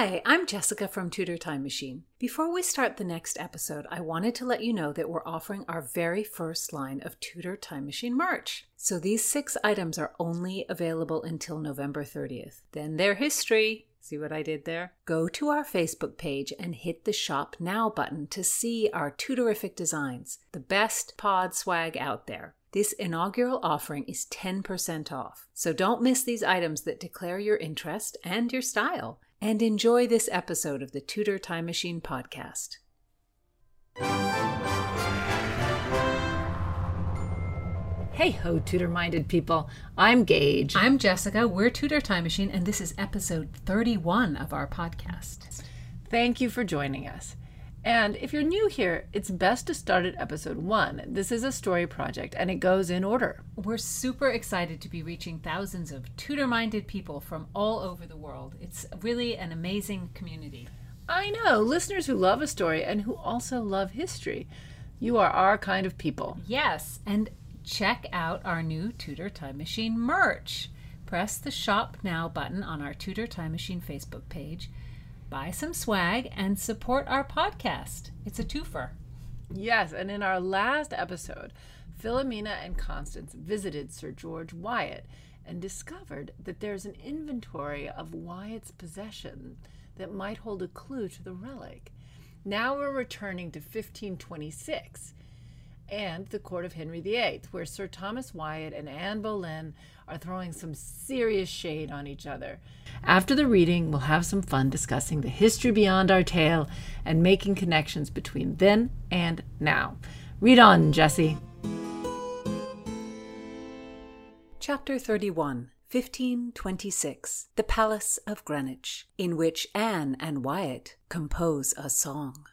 Hi, I'm Jessica from Tudor Time Machine. Before we start the next episode, I wanted to let you know that we're offering our very first line of Tudor Time Machine merch. So these six items are only available until November 30th. Then they're history. See what I did there? Go to our Facebook page and hit the Shop Now button to see our Tudorific designs, the best pod swag out there. This inaugural offering is 10% off. So don't miss these items that declare your interest and your style. And enjoy this episode of the Tudor Time Machine podcast. Hey ho, Tudor minded people. I'm Gage. I'm Jessica. We're Tudor Time Machine, and this is episode 31 of our podcast. Thank you for joining us. And if you're new here, it's best to start at episode one. This is a story project and it goes in order. We're super excited to be reaching thousands of Tudor minded people from all over the world. It's really an amazing community. I know, listeners who love a story and who also love history. You are our kind of people. Yes, and check out our new Tudor Time Machine merch. Press the Shop Now button on our Tudor Time Machine Facebook page, buy some swag, and support our podcast. It's a twofer. Yes, and in our last episode, Philomena and Constance visited Sir George Wyatt and discovered that there's an inventory of Wyatt's possession that might hold a clue to the relic. Now we're returning to 1526 and the court of Henry VIII, where Sir Thomas Wyatt and Anne Boleyn are throwing some serious shade on each other. After the reading, we'll have some fun discussing the history beyond our tale and making connections between then and now. Read on, Jesse. Chapter 31 1526 The Palace of Greenwich, in which Anne and Wyatt compose a song.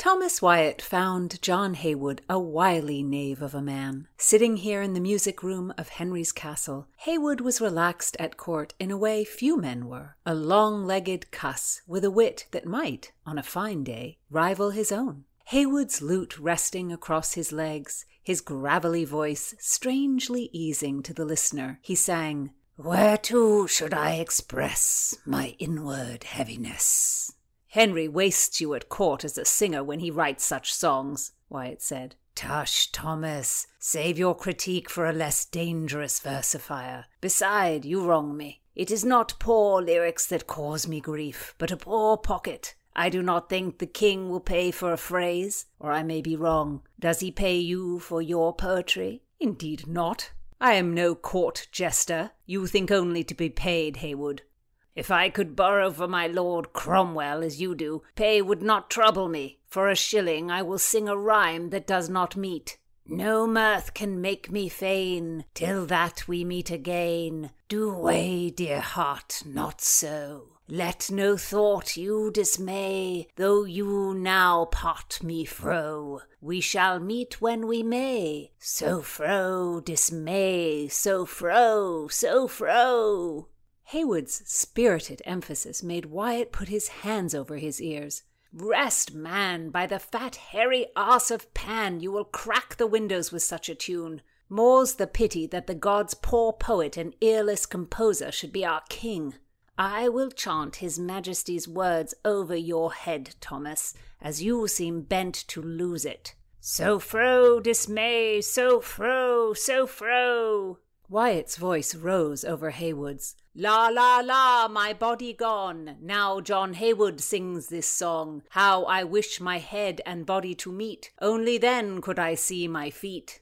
Thomas Wyatt found John Heywood a wily knave of a man. Sitting here in the music room of Henry's castle, Heywood was relaxed at court in a way few men were, a long legged cuss with a wit that might, on a fine day, rival his own. Heywood's lute resting across his legs, his gravelly voice strangely easing to the listener, he sang, Whereto should I express my inward heaviness? Henry wastes you at court as a singer when he writes such songs, Wyatt said. Tush, Thomas, save your critique for a less dangerous versifier. Beside, you wrong me. It is not poor lyrics that cause me grief, but a poor pocket. I do not think the king will pay for a phrase, or I may be wrong. Does he pay you for your poetry? Indeed not. I am no court jester. You think only to be paid, Heywood. If I could borrow for my Lord Cromwell as you do, pay would not trouble me. For a shilling I will sing a rhyme that does not meet. No mirth can make me fain till that we meet again. Do way, dear heart, not so. Let no thought you dismay, though you now part me fro. We shall meet when we may. So fro, dismay, so fro, so fro. Heywood's spirited emphasis made Wyatt put his hands over his ears. Rest, man, by the fat hairy arse of Pan, you will crack the windows with such a tune. More's the pity that the god's poor poet and earless composer should be our king. I will chant his majesty's words over your head, Thomas, as you seem bent to lose it. So fro, dismay, so fro, so fro. Wyatt's voice rose over Heywood's. La la la, my body gone. Now John Heywood sings this song. How I wish my head and body to meet. Only then could I see my feet.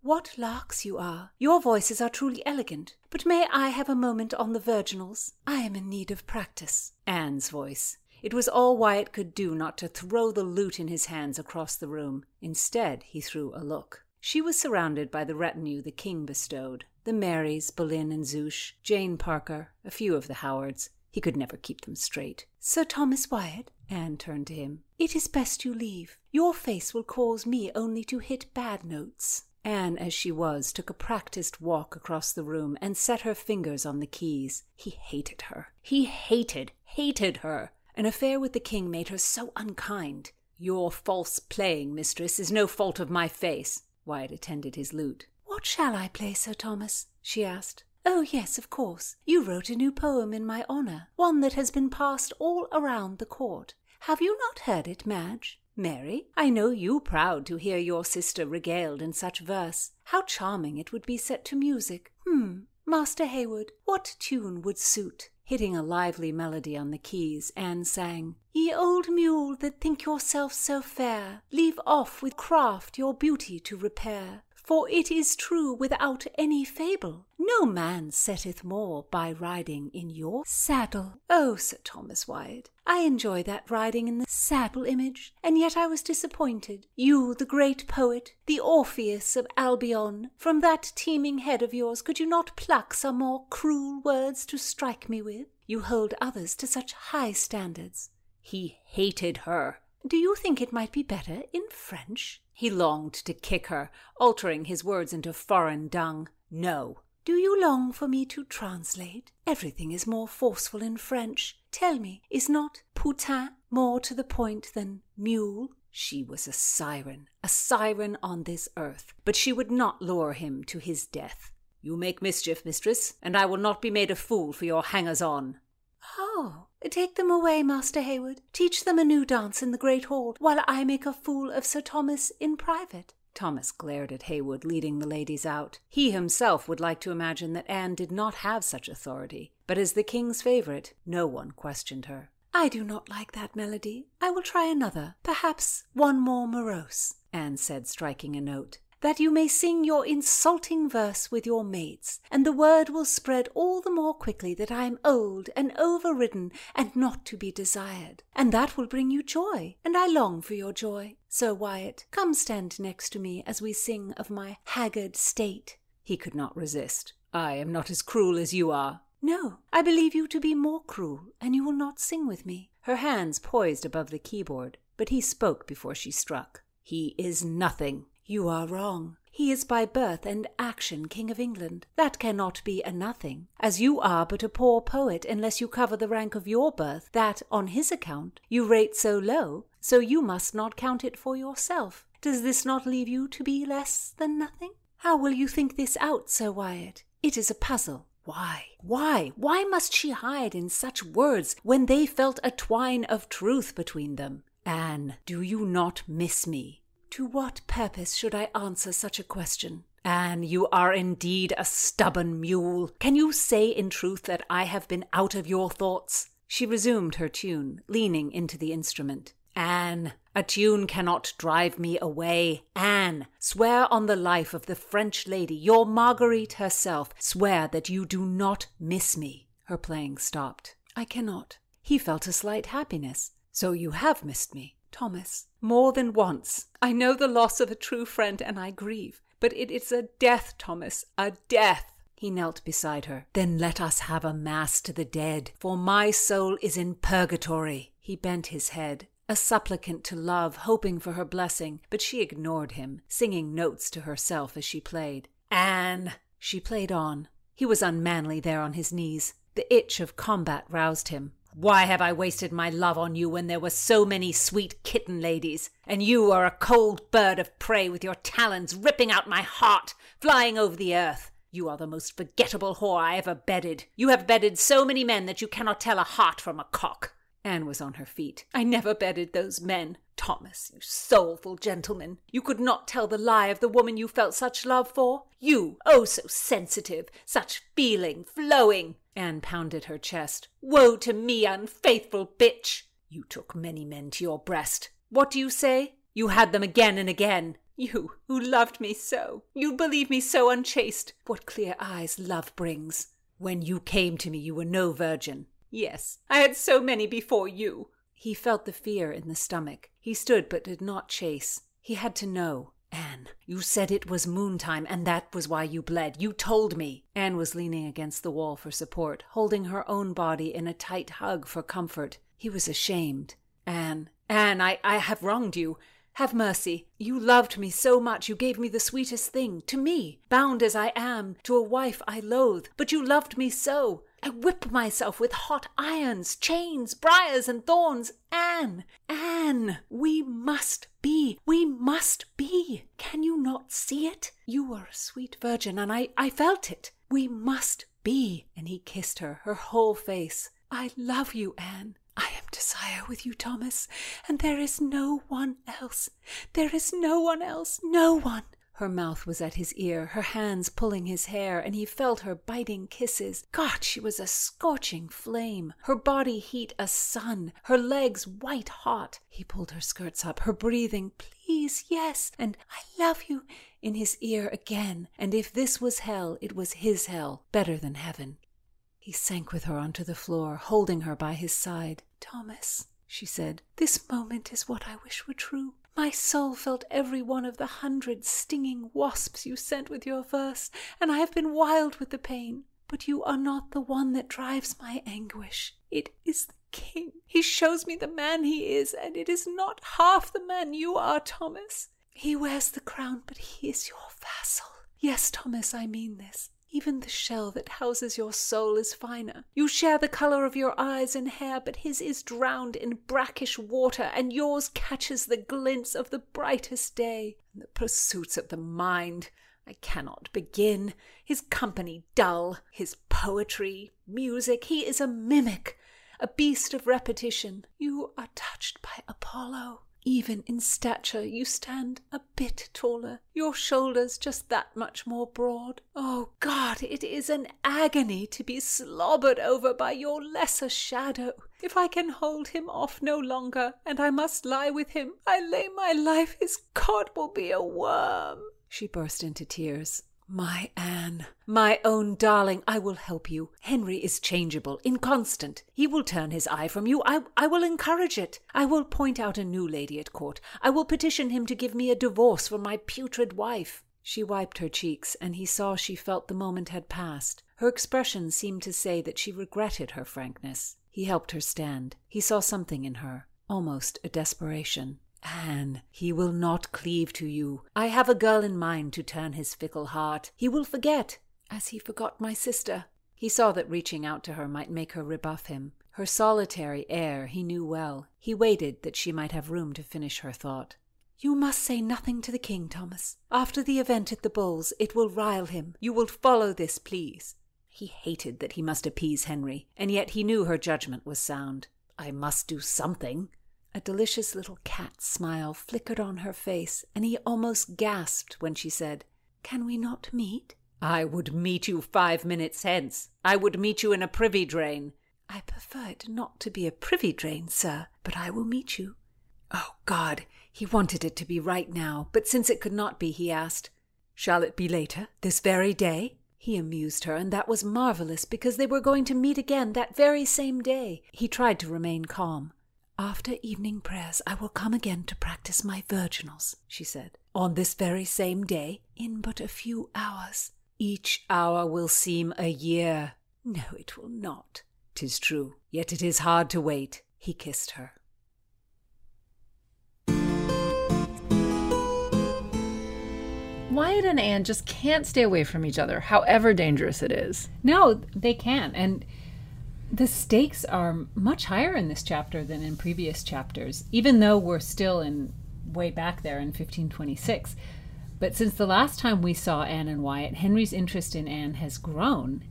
What larks you are! Your voices are truly elegant. But may I have a moment on the virginals? I am in need of practice. Anne's voice. It was all Wyatt could do not to throw the lute in his hands across the room. Instead, he threw a look. She was surrounded by the retinue the king bestowed the Marys, Boleyn and Zouche, Jane Parker, a few of the Howards. He could never keep them straight. Sir Thomas Wyatt, Anne turned to him, it is best you leave. Your face will cause me only to hit bad notes. Anne, as she was, took a practised walk across the room and set her fingers on the keys. He hated her. He hated, hated her. An affair with the king made her so unkind. Your false playing, mistress, is no fault of my face. Wyatt attended his lute. What shall I play, Sir Thomas? she asked. Oh, yes, of course. You wrote a new poem in my honor, one that has been passed all around the court. Have you not heard it, Madge? Mary, I know you proud to hear your sister regaled in such verse. How charming it would be set to music. Hmm. Master Heywood, what tune would suit? Hitting a lively melody on the keys, Anne sang, Ye old mule that think yourself so fair, leave off with craft your beauty to repair. For it is true without any fable, no man setteth more by riding in your saddle. Oh, Sir Thomas Wyatt, I enjoy that riding in the saddle image, and yet I was disappointed. You, the great poet, the Orpheus of Albion, from that teeming head of yours could you not pluck some more cruel words to strike me with? You hold others to such high standards. He hated her. Do you think it might be better in French? He longed to kick her, altering his words into foreign dung. No. Do you long for me to translate? Everything is more forceful in French. Tell me, is not putain more to the point than mule? She was a siren, a siren on this earth, but she would not lure him to his death. You make mischief, mistress, and I will not be made a fool for your hangers on. Oh, take them away, Master Heywood. Teach them a new dance in the great hall, while I make a fool of Sir Thomas in private. Thomas glared at Heywood, leading the ladies out. He himself would like to imagine that Anne did not have such authority, but as the king's favourite, no one questioned her. I do not like that melody. I will try another, perhaps one more morose, Anne said, striking a note that you may sing your insulting verse with your mates, and the word will spread all the more quickly that I am old and overridden and not to be desired. And that will bring you joy, and I long for your joy. Sir Wyatt, come stand next to me as we sing of my haggard state. He could not resist. I am not as cruel as you are. No, I believe you to be more cruel, and you will not sing with me. Her hands poised above the keyboard, but he spoke before she struck. He is nothing. You are wrong. He is by birth and action King of England. That cannot be a nothing, as you are but a poor poet unless you cover the rank of your birth, that, on his account, you rate so low, so you must not count it for yourself. Does this not leave you to be less than nothing? How will you think this out, Sir Wyatt? It is a puzzle. Why, why, why must she hide in such words when they felt a twine of truth between them? Anne, do you not miss me? To what purpose should I answer such a question? Anne, you are indeed a stubborn mule. Can you say in truth that I have been out of your thoughts? She resumed her tune, leaning into the instrument. Anne, a tune cannot drive me away. Anne, swear on the life of the French lady, your Marguerite herself, swear that you do not miss me. Her playing stopped. I cannot. He felt a slight happiness. So you have missed me. Thomas, more than once. I know the loss of a true friend, and I grieve. But it is a death, Thomas, a death. He knelt beside her. Then let us have a mass to the dead, for my soul is in purgatory. He bent his head, a supplicant to love, hoping for her blessing, but she ignored him, singing notes to herself as she played. Anne! She played on. He was unmanly there on his knees. The itch of combat roused him. Why have I wasted my love on you when there were so many sweet kitten ladies, and you are a cold bird of prey with your talons ripping out my heart, flying over the earth? You are the most forgettable whore I ever bedded. You have bedded so many men that you cannot tell a heart from a cock. Anne was on her feet. I never bedded those men. Thomas, you soulful gentleman, you could not tell the lie of the woman you felt such love for? You, oh so sensitive, such feeling, flowing. Anne pounded her chest. Woe to me, unfaithful bitch! You took many men to your breast. What do you say? You had them again and again. You, who loved me so, you believe me so unchaste. What clear eyes love brings. When you came to me, you were no virgin. Yes, I had so many before you. He felt the fear in the stomach. He stood but did not chase. He had to know. Anne, you said it was moon time, and that was why you bled. You told me. Anne was leaning against the wall for support, holding her own body in a tight hug for comfort. He was ashamed. Anne, Anne, I, I have wronged you. Have mercy. You loved me so much you gave me the sweetest thing, to me, bound as I am, to a wife I loathe. But you loved me so. I whip myself with hot irons, chains, briars, and thorns. Anne, Anne, we must be, we must be. Can you not see it? You were a sweet virgin, and I, I felt it. We must be? And he kissed her, her whole face. I love you, Anne. I am desire with you, Thomas, and there is no one else. There is no one else, no one. Her mouth was at his ear, her hands pulling his hair, and he felt her biting kisses. God, she was a scorching flame, her body heat a sun, her legs white hot. He pulled her skirts up, her breathing, please, yes, and I love you, in his ear again. And if this was hell, it was his hell, better than heaven. He sank with her onto the floor, holding her by his side. Thomas, she said, this moment is what I wish were true. My soul felt every one of the hundred stinging wasps you sent with your verse, and I have been wild with the pain. But you are not the one that drives my anguish. It is the king. He shows me the man he is, and it is not half the man you are, Thomas. He wears the crown, but he is your vassal. Yes, Thomas, I mean this. Even the shell that houses your soul is finer. You share the color of your eyes and hair, but his is drowned in brackish water, and yours catches the glints of the brightest day. And the pursuits of the mind, I cannot begin. His company dull, his poetry, music, he is a mimic, a beast of repetition. You are touched by Apollo. Even in stature, you stand a bit taller, your shoulders just that much more broad. Oh God, it is an agony to be slobbered over by your lesser shadow. If I can hold him off no longer, and I must lie with him, I lay my life his cot will be a worm. She burst into tears. My Anne, my own darling, I will help you. Henry is changeable, inconstant. He will turn his eye from you. I, I will encourage it. I will point out a new lady at court. I will petition him to give me a divorce from my putrid wife. She wiped her cheeks, and he saw she felt the moment had passed. Her expression seemed to say that she regretted her frankness. He helped her stand. He saw something in her, almost a desperation. Anne, he will not cleave to you. I have a girl in mind to turn his fickle heart. He will forget, as he forgot my sister. He saw that reaching out to her might make her rebuff him. Her solitary air he knew well. He waited that she might have room to finish her thought. You must say nothing to the king, Thomas. After the event at the Bulls, it will rile him. You will follow this, please. He hated that he must appease Henry, and yet he knew her judgment was sound. I must do something, a delicious little cat smile flickered on her face, and he almost gasped when she said, Can we not meet? I would meet you five minutes hence. I would meet you in a privy drain. I prefer it not to be a privy drain, sir, but I will meet you. Oh, God! He wanted it to be right now, but since it could not be, he asked, Shall it be later, this very day? He amused her, and that was marvelous because they were going to meet again that very same day. He tried to remain calm. After evening prayers, I will come again to practice my virginals, she said. On this very same day, in but a few hours. Each hour will seem a year. No, it will not. Tis true, yet it is hard to wait. He kissed her. Wyatt and Anne just can't stay away from each other, however dangerous it is. No, they can't. And the stakes are much higher in this chapter than in previous chapters, even though we're still in way back there in 1526. But since the last time we saw Anne and Wyatt, Henry's interest in Anne has grown.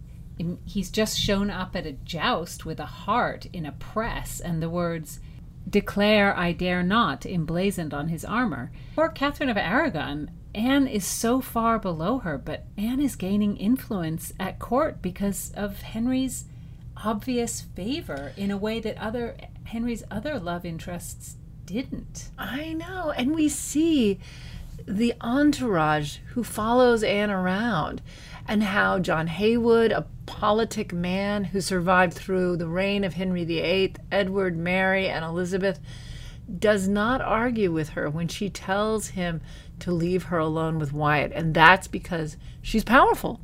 He's just shown up at a joust with a heart in a press and the words, Declare I dare not, emblazoned on his armor. Poor Catherine of Aragon, Anne is so far below her, but Anne is gaining influence at court because of Henry's obvious favor in a way that other Henry's other love interests didn't. I know. And we see the entourage who follows Anne around and how John Heywood, a politic man who survived through the reign of Henry VIII, Edward, Mary, and Elizabeth, does not argue with her when she tells him to leave her alone with Wyatt. And that's because she's powerful.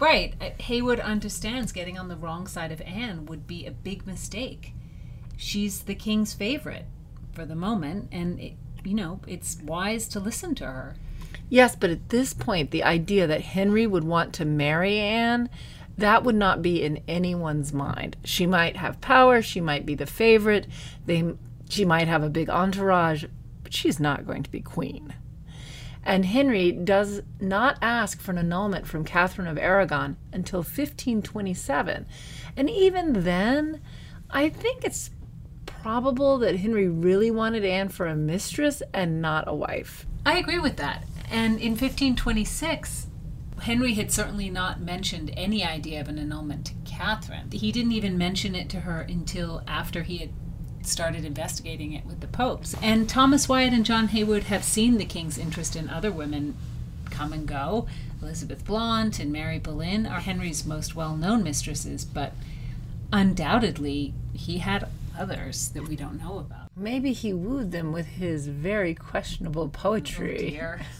Right. Uh, Heywood understands getting on the wrong side of Anne would be a big mistake. She's the king's favorite for the moment, and, it, you know, it's wise to listen to her. Yes, but at this point, the idea that Henry would want to marry Anne, that would not be in anyone's mind. She might have power, she might be the favorite, they, she might have a big entourage, but she's not going to be queen. And Henry does not ask for an annulment from Catherine of Aragon until 1527. And even then, I think it's probable that Henry really wanted Anne for a mistress and not a wife. I agree with that. And in 1526, Henry had certainly not mentioned any idea of an annulment to Catherine. He didn't even mention it to her until after he had started investigating it with the popes. And Thomas Wyatt and John Heywood have seen the king's interest in other women come and go. Elizabeth Blount and Mary Boleyn are Henry's most well known mistresses, but undoubtedly he had others that we don't know about. Maybe he wooed them with his very questionable oh, poetry. Oh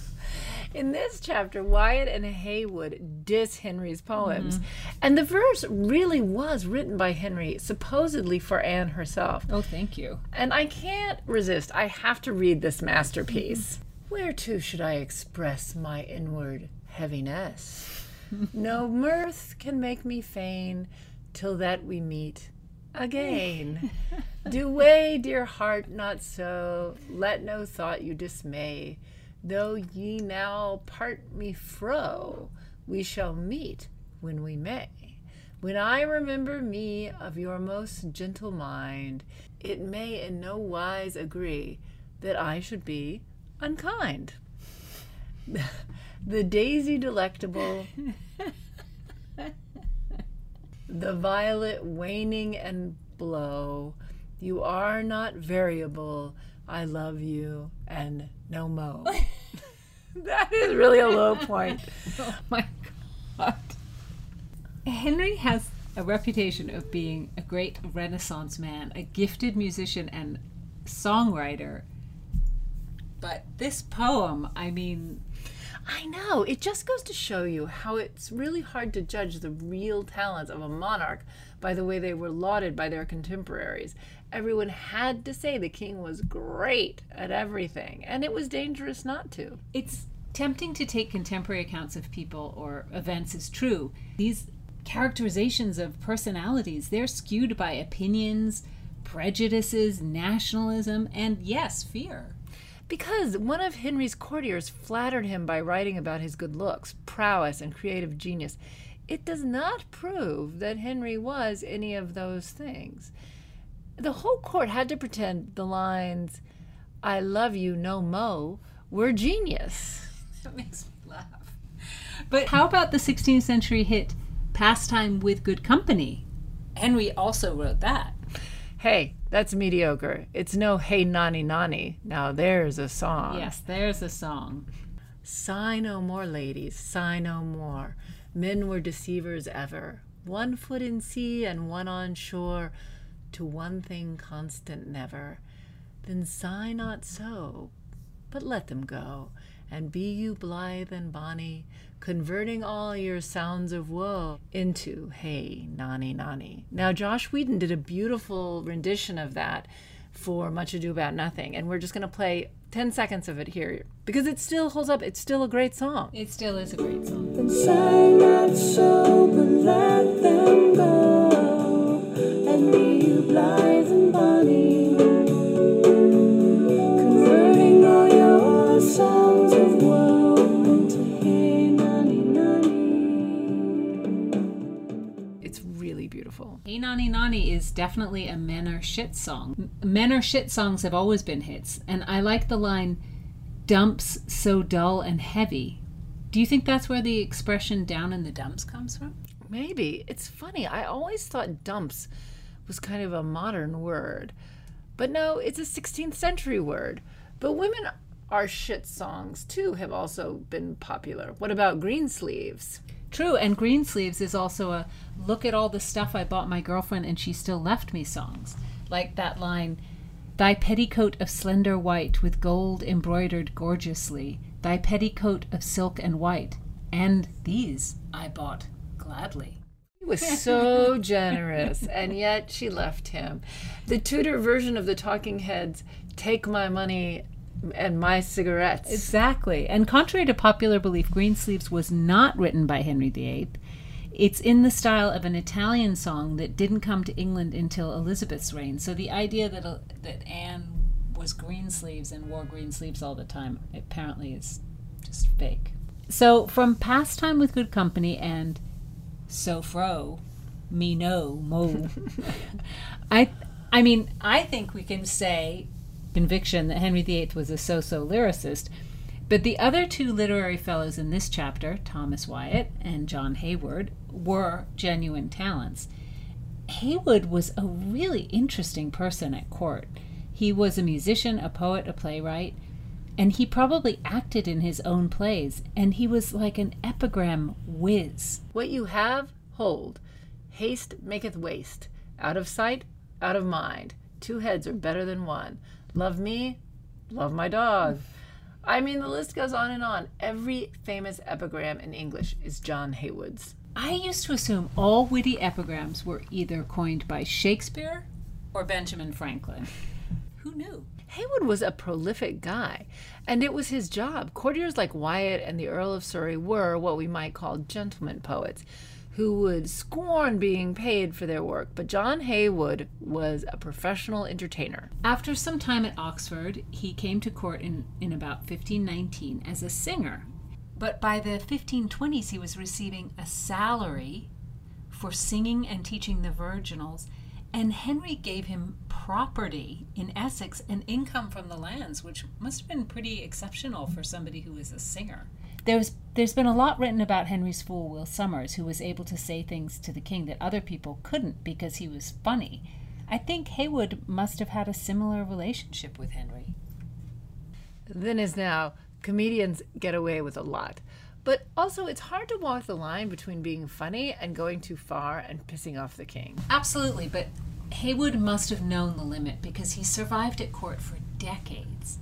In this chapter, Wyatt and Heywood diss Henry's poems. Mm-hmm. And the verse really was written by Henry, supposedly for Anne herself. Oh, thank you. And I can't resist. I have to read this masterpiece. Mm-hmm. Whereto should I express my inward heaviness? no mirth can make me feign till that we meet again. Do way, dear heart, not so. Let no thought you dismay. Though ye now part me fro, we shall meet when we may. When I remember me of your most gentle mind, it may in no wise agree that I should be unkind. the daisy delectable, the violet waning and blow, you are not variable. I love you and no mo. that is really a low point. oh my god. Henry has a reputation of being a great Renaissance man, a gifted musician and songwriter. But this poem, I mean, I know. It just goes to show you how it's really hard to judge the real talents of a monarch by the way they were lauded by their contemporaries. Everyone had to say the king was great at everything, and it was dangerous not to. It's tempting to take contemporary accounts of people or events as true. These characterizations of personalities, they're skewed by opinions, prejudices, nationalism, and yes, fear. Because one of Henry's courtiers flattered him by writing about his good looks, prowess, and creative genius. It does not prove that Henry was any of those things. The whole court had to pretend the lines, I love you no mo, were genius. That makes me laugh. But how about the 16th century hit Pastime with Good Company? Henry also wrote that. Hey, that's mediocre. It's no hey nani nani. Now there's a song. Yes, there's a song. Sigh no more, ladies, sigh no more. Men were deceivers ever. One foot in sea and one on shore, to one thing constant never. Then sigh not so, but let them go, and be you blithe and bonny, converting all your sounds of woe into hey nani nani. Now Joss Whedon did a beautiful rendition of that for Much Ado About Nothing, and we're just going to play 10 seconds of it here because it still holds up. It's still a great song. It still is a great song. Be and bonny, converting all your songs of woe into hey nani nani. It's really beautiful. Hey Nani Nani is definitely a men are shit song. Men are shit songs have always been hits, and I like the line, dumps so dull and heavy. Do you think that's where the expression down in the dumps comes from? Maybe. It's funny. I always thought dumps was kind of a modern word. But no, it's a 16th century word. But women are shit songs too have also been popular. What about Greensleeves? True, and Greensleeves is also a look at all the stuff I bought my girlfriend and she still left me songs. Like that line, Thy petticoat of slender white with gold embroidered gorgeously, thy petticoat of silk and white, and these I bought gladly. He was so generous, and yet she left him. The Tudor version of the Talking Heads, Take My Money and My Cigarettes. Exactly. And contrary to popular belief, Greensleeves was not written by Henry VIII. It's in the style of an Italian song that didn't come to England until Elizabeth's reign. So the idea that uh, that Anne was Greensleeves and wore green sleeves all the time apparently is just fake. So from Pastime with Good Company and So Fro, Me No Mo, I I mean, I think we can say conviction that Henry VIII was a so-so lyricist. But the other two literary fellows in this chapter, Thomas Wyatt and John Heywood, were genuine talents. Heywood was a really interesting person at court. He was a musician, a poet, a playwright, and he probably acted in his own plays, and he was like an epigram whiz. What you have, hold. Haste maketh waste. Out of sight, out of mind. Two heads are better than one. Love me, love my dog. I mean, the list goes on and on. Every famous epigram in English is John Heywood's. I used to assume all witty epigrams were either coined by Shakespeare or Benjamin Franklin. Who knew? Heywood was a prolific guy, and it was his job. Courtiers like Wyatt and the Earl of Surrey were what we might call gentlemen poets, who would scorn being paid for their work. But John Heywood was a professional entertainer. After some time at Oxford, he came to court in, in about 1519 as a singer. But by the 1520s, he was receiving a salary for singing and teaching the virginals, and Henry gave him property in Essex and income from the lands, which must have been pretty exceptional for somebody who was a singer. There's there's been a lot written about Henry's fool Will Sommers, who was able to say things to the king that other people couldn't because he was funny. I think Heywood must have had a similar relationship with Henry. Then as now, comedians get away with a lot. But also, it's hard to walk the line between being funny and going too far and pissing off the king. Absolutely, but Heywood must have known the limit because he survived at court for decades.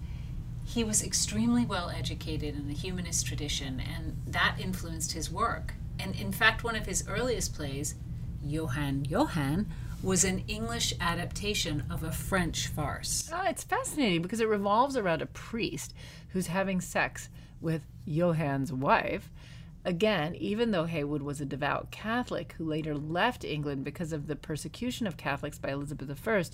He was extremely well educated in the humanist tradition, and that influenced his work. And in fact, one of his earliest plays, Johan Johan, was an English adaptation of a French farce. Ah, it's fascinating because it revolves around a priest who's having sex with Johan's wife. Again, even though Heywood was a devout Catholic who later left England because of the persecution of Catholics by Elizabeth I,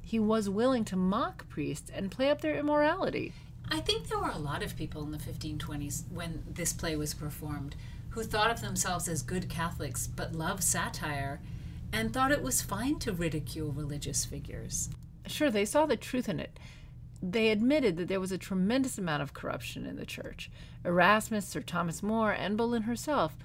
he was willing to mock priests and play up their immorality. I think there were a lot of people in the 1520s when this play was performed who thought of themselves as good Catholics but loved satire and thought it was fine to ridicule religious figures. Sure, they saw the truth in it. They admitted that there was a tremendous amount of corruption in the church. Erasmus, Sir Thomas More, and Boleyn herself,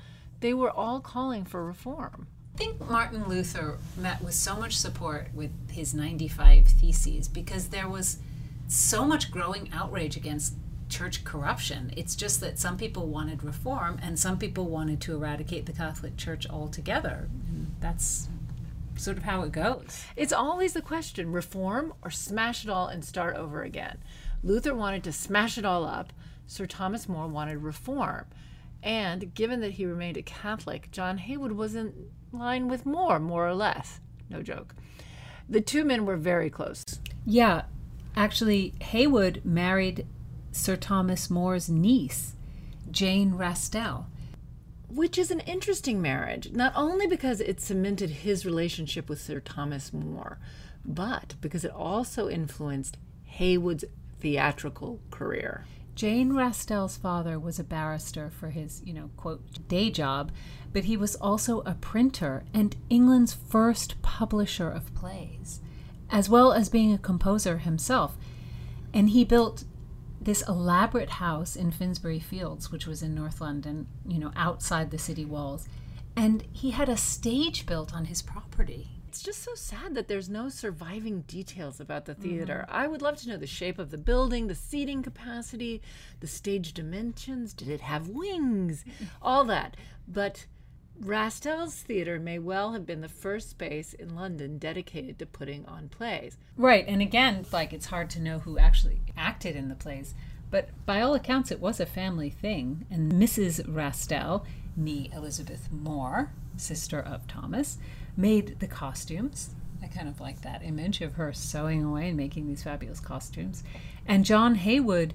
they were all calling for reform. I think Martin Luther met with so much support with his 95 Theses because there was so much growing outrage against church corruption. It's just that some people wanted reform and some people wanted to eradicate the Catholic Church altogether. And that's sort of how it goes. It's always the question reform or smash it all and start over again. Luther wanted to smash it all up, Sir Thomas More wanted reform. And given that he remained a Catholic, John Heywood was in line with More, more or less. No joke. The two men were very close. Yeah, actually, Heywood married Sir Thomas More's niece, Jane Rastell. Which is an interesting marriage, not only because it cemented his relationship with Sir Thomas More, but because it also influenced Heywood's theatrical career. Jane Rastell's father was a barrister for his, you know, quote, day job, but he was also a printer and England's first publisher of plays, as well as being a composer himself. And he built this elaborate house in Finsbury Fields, which was in North London, you know, outside the city walls. And he had a stage built on his property. It's just so sad that there's no surviving details about the mm-hmm. theater. I would love to know the shape of the building, the seating capacity, the stage dimensions. Did it have wings? Mm-hmm. All that. But Rastell's theater may well have been the first space in London dedicated to putting on plays. Right, and again, like it's hard to know who actually acted in the plays, but by all accounts, it was a family thing. And Mrs. Rastell, nee Elizabeth More, sister of Thomas, made the costumes. I kind of like that image of her sewing away and making these fabulous costumes. And John Heywood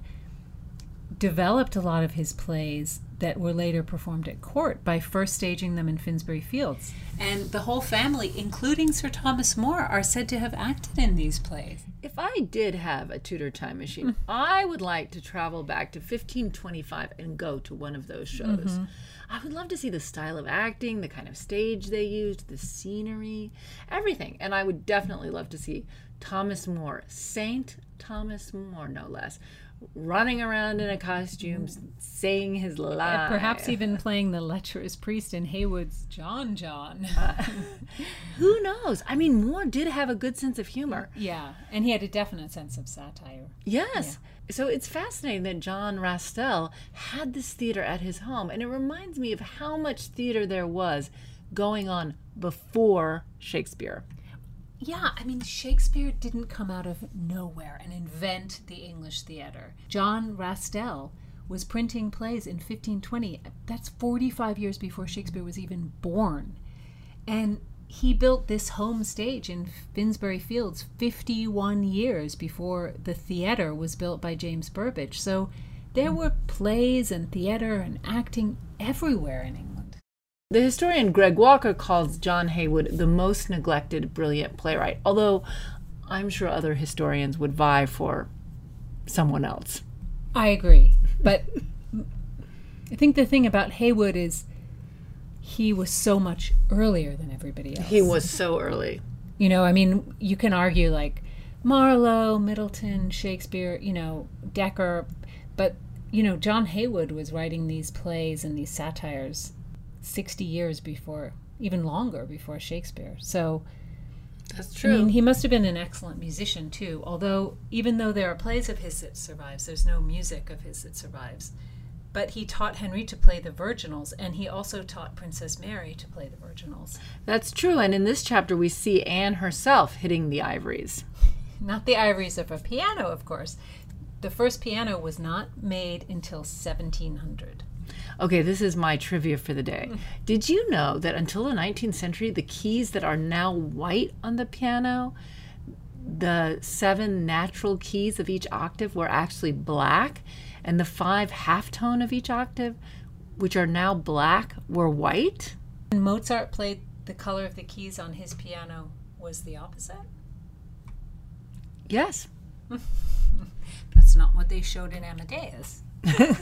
developed a lot of his plays that were later performed at court by first staging them in Finsbury Fields. And the whole family, including Sir Thomas More, are said to have acted in these plays. If I did have a Tudor time machine, I would like to travel back to 1525 and go to one of those shows. Mm-hmm. I would love to see the style of acting, the kind of stage they used, the scenery, everything. And I would definitely love to see Thomas More, Saint Thomas More, no less, running around in a costume, mm-hmm. saying his line. Perhaps even playing the lecherous priest in Heywood's John John. Uh, who knows? I mean, More did have a good sense of humor. yeah, and he had a definite sense of satire. Yes. So it's fascinating that John Rastell had this theater at his home. And it reminds me of how much theater there was going on before Shakespeare. Yeah, I mean, Shakespeare didn't come out of nowhere and invent the English theater. John Rastell was printing plays in 1520. That's 45 years before Shakespeare was even born. And he built this home stage in Finsbury Fields 51 years before the theater was built by James Burbage. So there were plays and theater and acting everywhere in England. The historian Greg Walker calls John Heywood the most neglected, brilliant playwright, although I'm sure other historians would vie for someone else. I agree. But I think the thing about Heywood is he was so much earlier than everybody else. He was so early. You know, I mean, you can argue like Marlowe, Middleton, Shakespeare, you know, Dekker, but you know, John Heywood was writing these plays and these satires 60 years before, even longer before Shakespeare. So, That's true. I mean, he must have been an excellent musician too. Although, even though there are plays of his that survives, there's no music of his that survives. But he taught Henry to play the virginals, and he also taught Princess Mary to play the virginals. That's true. And in this chapter, we see Anne herself hitting the ivories. Not the ivories of a piano, of course. The first piano was not made until 1700. Okay, this is my trivia for the day. Did you know that until the 19th century, the keys that are now white on the piano, the seven natural keys of each octave were actually black, and the five halftone of each octave, which are now black, were white? When Mozart played the color of the keys on his piano was the opposite. Yes. That's not what they showed in Amadeus.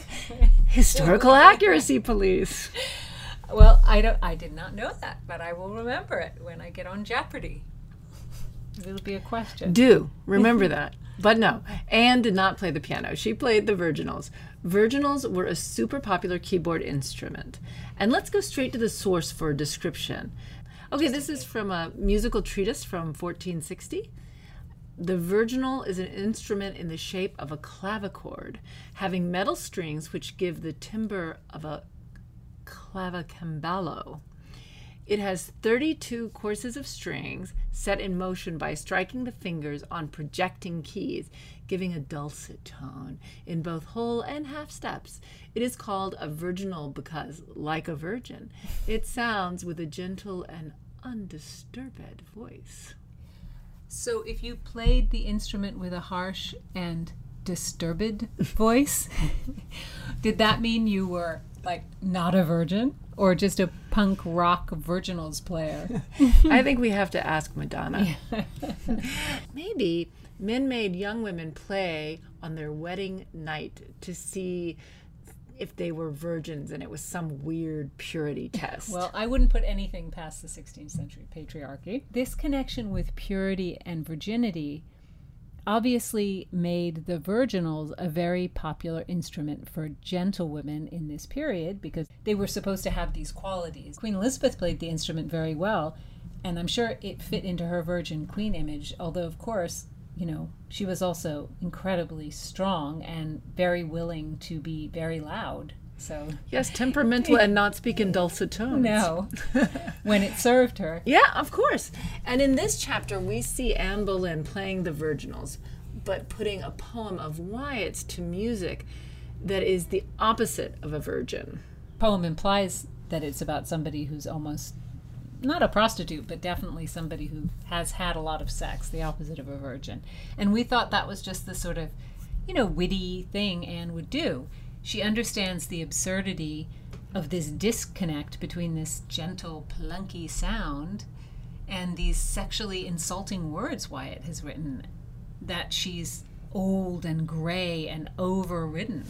Historical accuracy police. Well, I don't. I did not know that, but I will remember it when I get on Jeopardy. It'll be a question. Do remember that. But no, Anne did not play the piano. She played the virginals. Virginals were a super popular keyboard instrument. And let's go straight to the source for a description. Okay, this is from a musical treatise from 1460. The virginal is an instrument in the shape of a clavichord, having metal strings which give the timbre of a clavicembalo. It has 32 courses of strings set in motion by striking the fingers on projecting keys, giving a dulcet tone in both whole and half steps. It is called a virginal because, like a virgin, it sounds with a gentle and undisturbed voice. So, if you played the instrument with a harsh and disturbed voice, did that mean you were like not a virgin or just a punk rock virginals player? I think we have to ask Madonna. Maybe men made young women play on their wedding night to see if they were virgins and it was some weird purity test. Well, I wouldn't put anything past the 16th century patriarchy. This connection with purity and virginity obviously made the virginals a very popular instrument for gentlewomen in this period because they were supposed to have these qualities. Queen Elizabeth played the instrument very well, and I'm sure it fit into her virgin queen image, although, of course, you know, she was also incredibly strong and very willing to be very loud. So, yes, temperamental and not speak in dulcet tones. no, when it served her. Yeah, of course. And in this chapter, we see Anne Boleyn playing the virginals, but putting a poem of Wyatt's to music that is the opposite of a virgin. poem implies that it's about somebody who's almost not a prostitute, but definitely somebody who has had a lot of sex, the opposite of a virgin. And we thought that was just the sort of, you know, witty thing Anne would do. She understands the absurdity of this disconnect between this gentle, plunky sound and these sexually insulting words Wyatt has written that she's old and gray and overridden.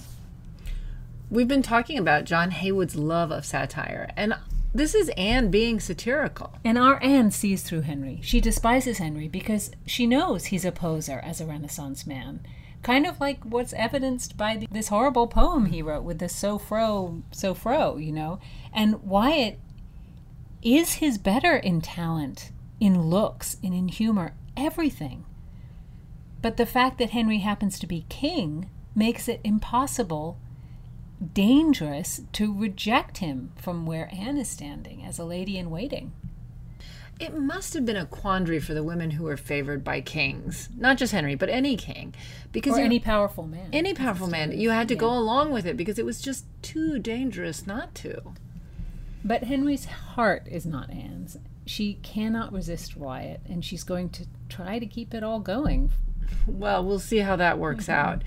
We've been talking about John Heywood's love of satire, and this is Anne being satirical. And our Anne sees through Henry. She despises Henry because she knows he's a poser as a Renaissance man. Kind of like what's evidenced by the, this horrible poem he wrote with the so fro, so fro, you know. And Wyatt is his better in talent, in looks, and in humor, everything. But the fact that Henry happens to be king makes it impossible dangerous to reject him from where Anne is standing as a lady in waiting. It must have been a quandary for the women who were favored by kings, not just Henry, but any king, because Or any powerful man. any powerful man, you had to go along with it because it was just too dangerous not to. But Henry's heart is not Anne's. She cannot resist Wyatt, and she's going to try to keep it all going. Well, we'll see how that works mm-hmm. out.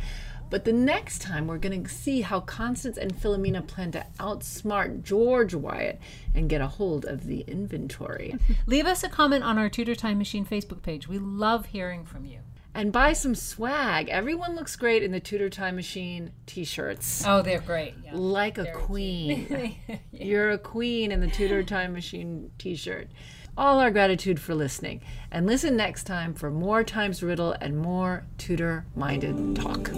But the next time, we're going to see how Constance and Philomena plan to outsmart George Wyatt and get a hold of the inventory. Leave us a comment on our Tudor Time Machine Facebook page. We love hearing from you. and buy some swag. Everyone looks great in the Tudor Time Machine t shirts. Oh, they're great. Yeah. Like a queen. You're a queen in the Tudor Time Machine t shirt. All our gratitude for listening. And listen next time for more Times Riddle and more Tudor minded talk.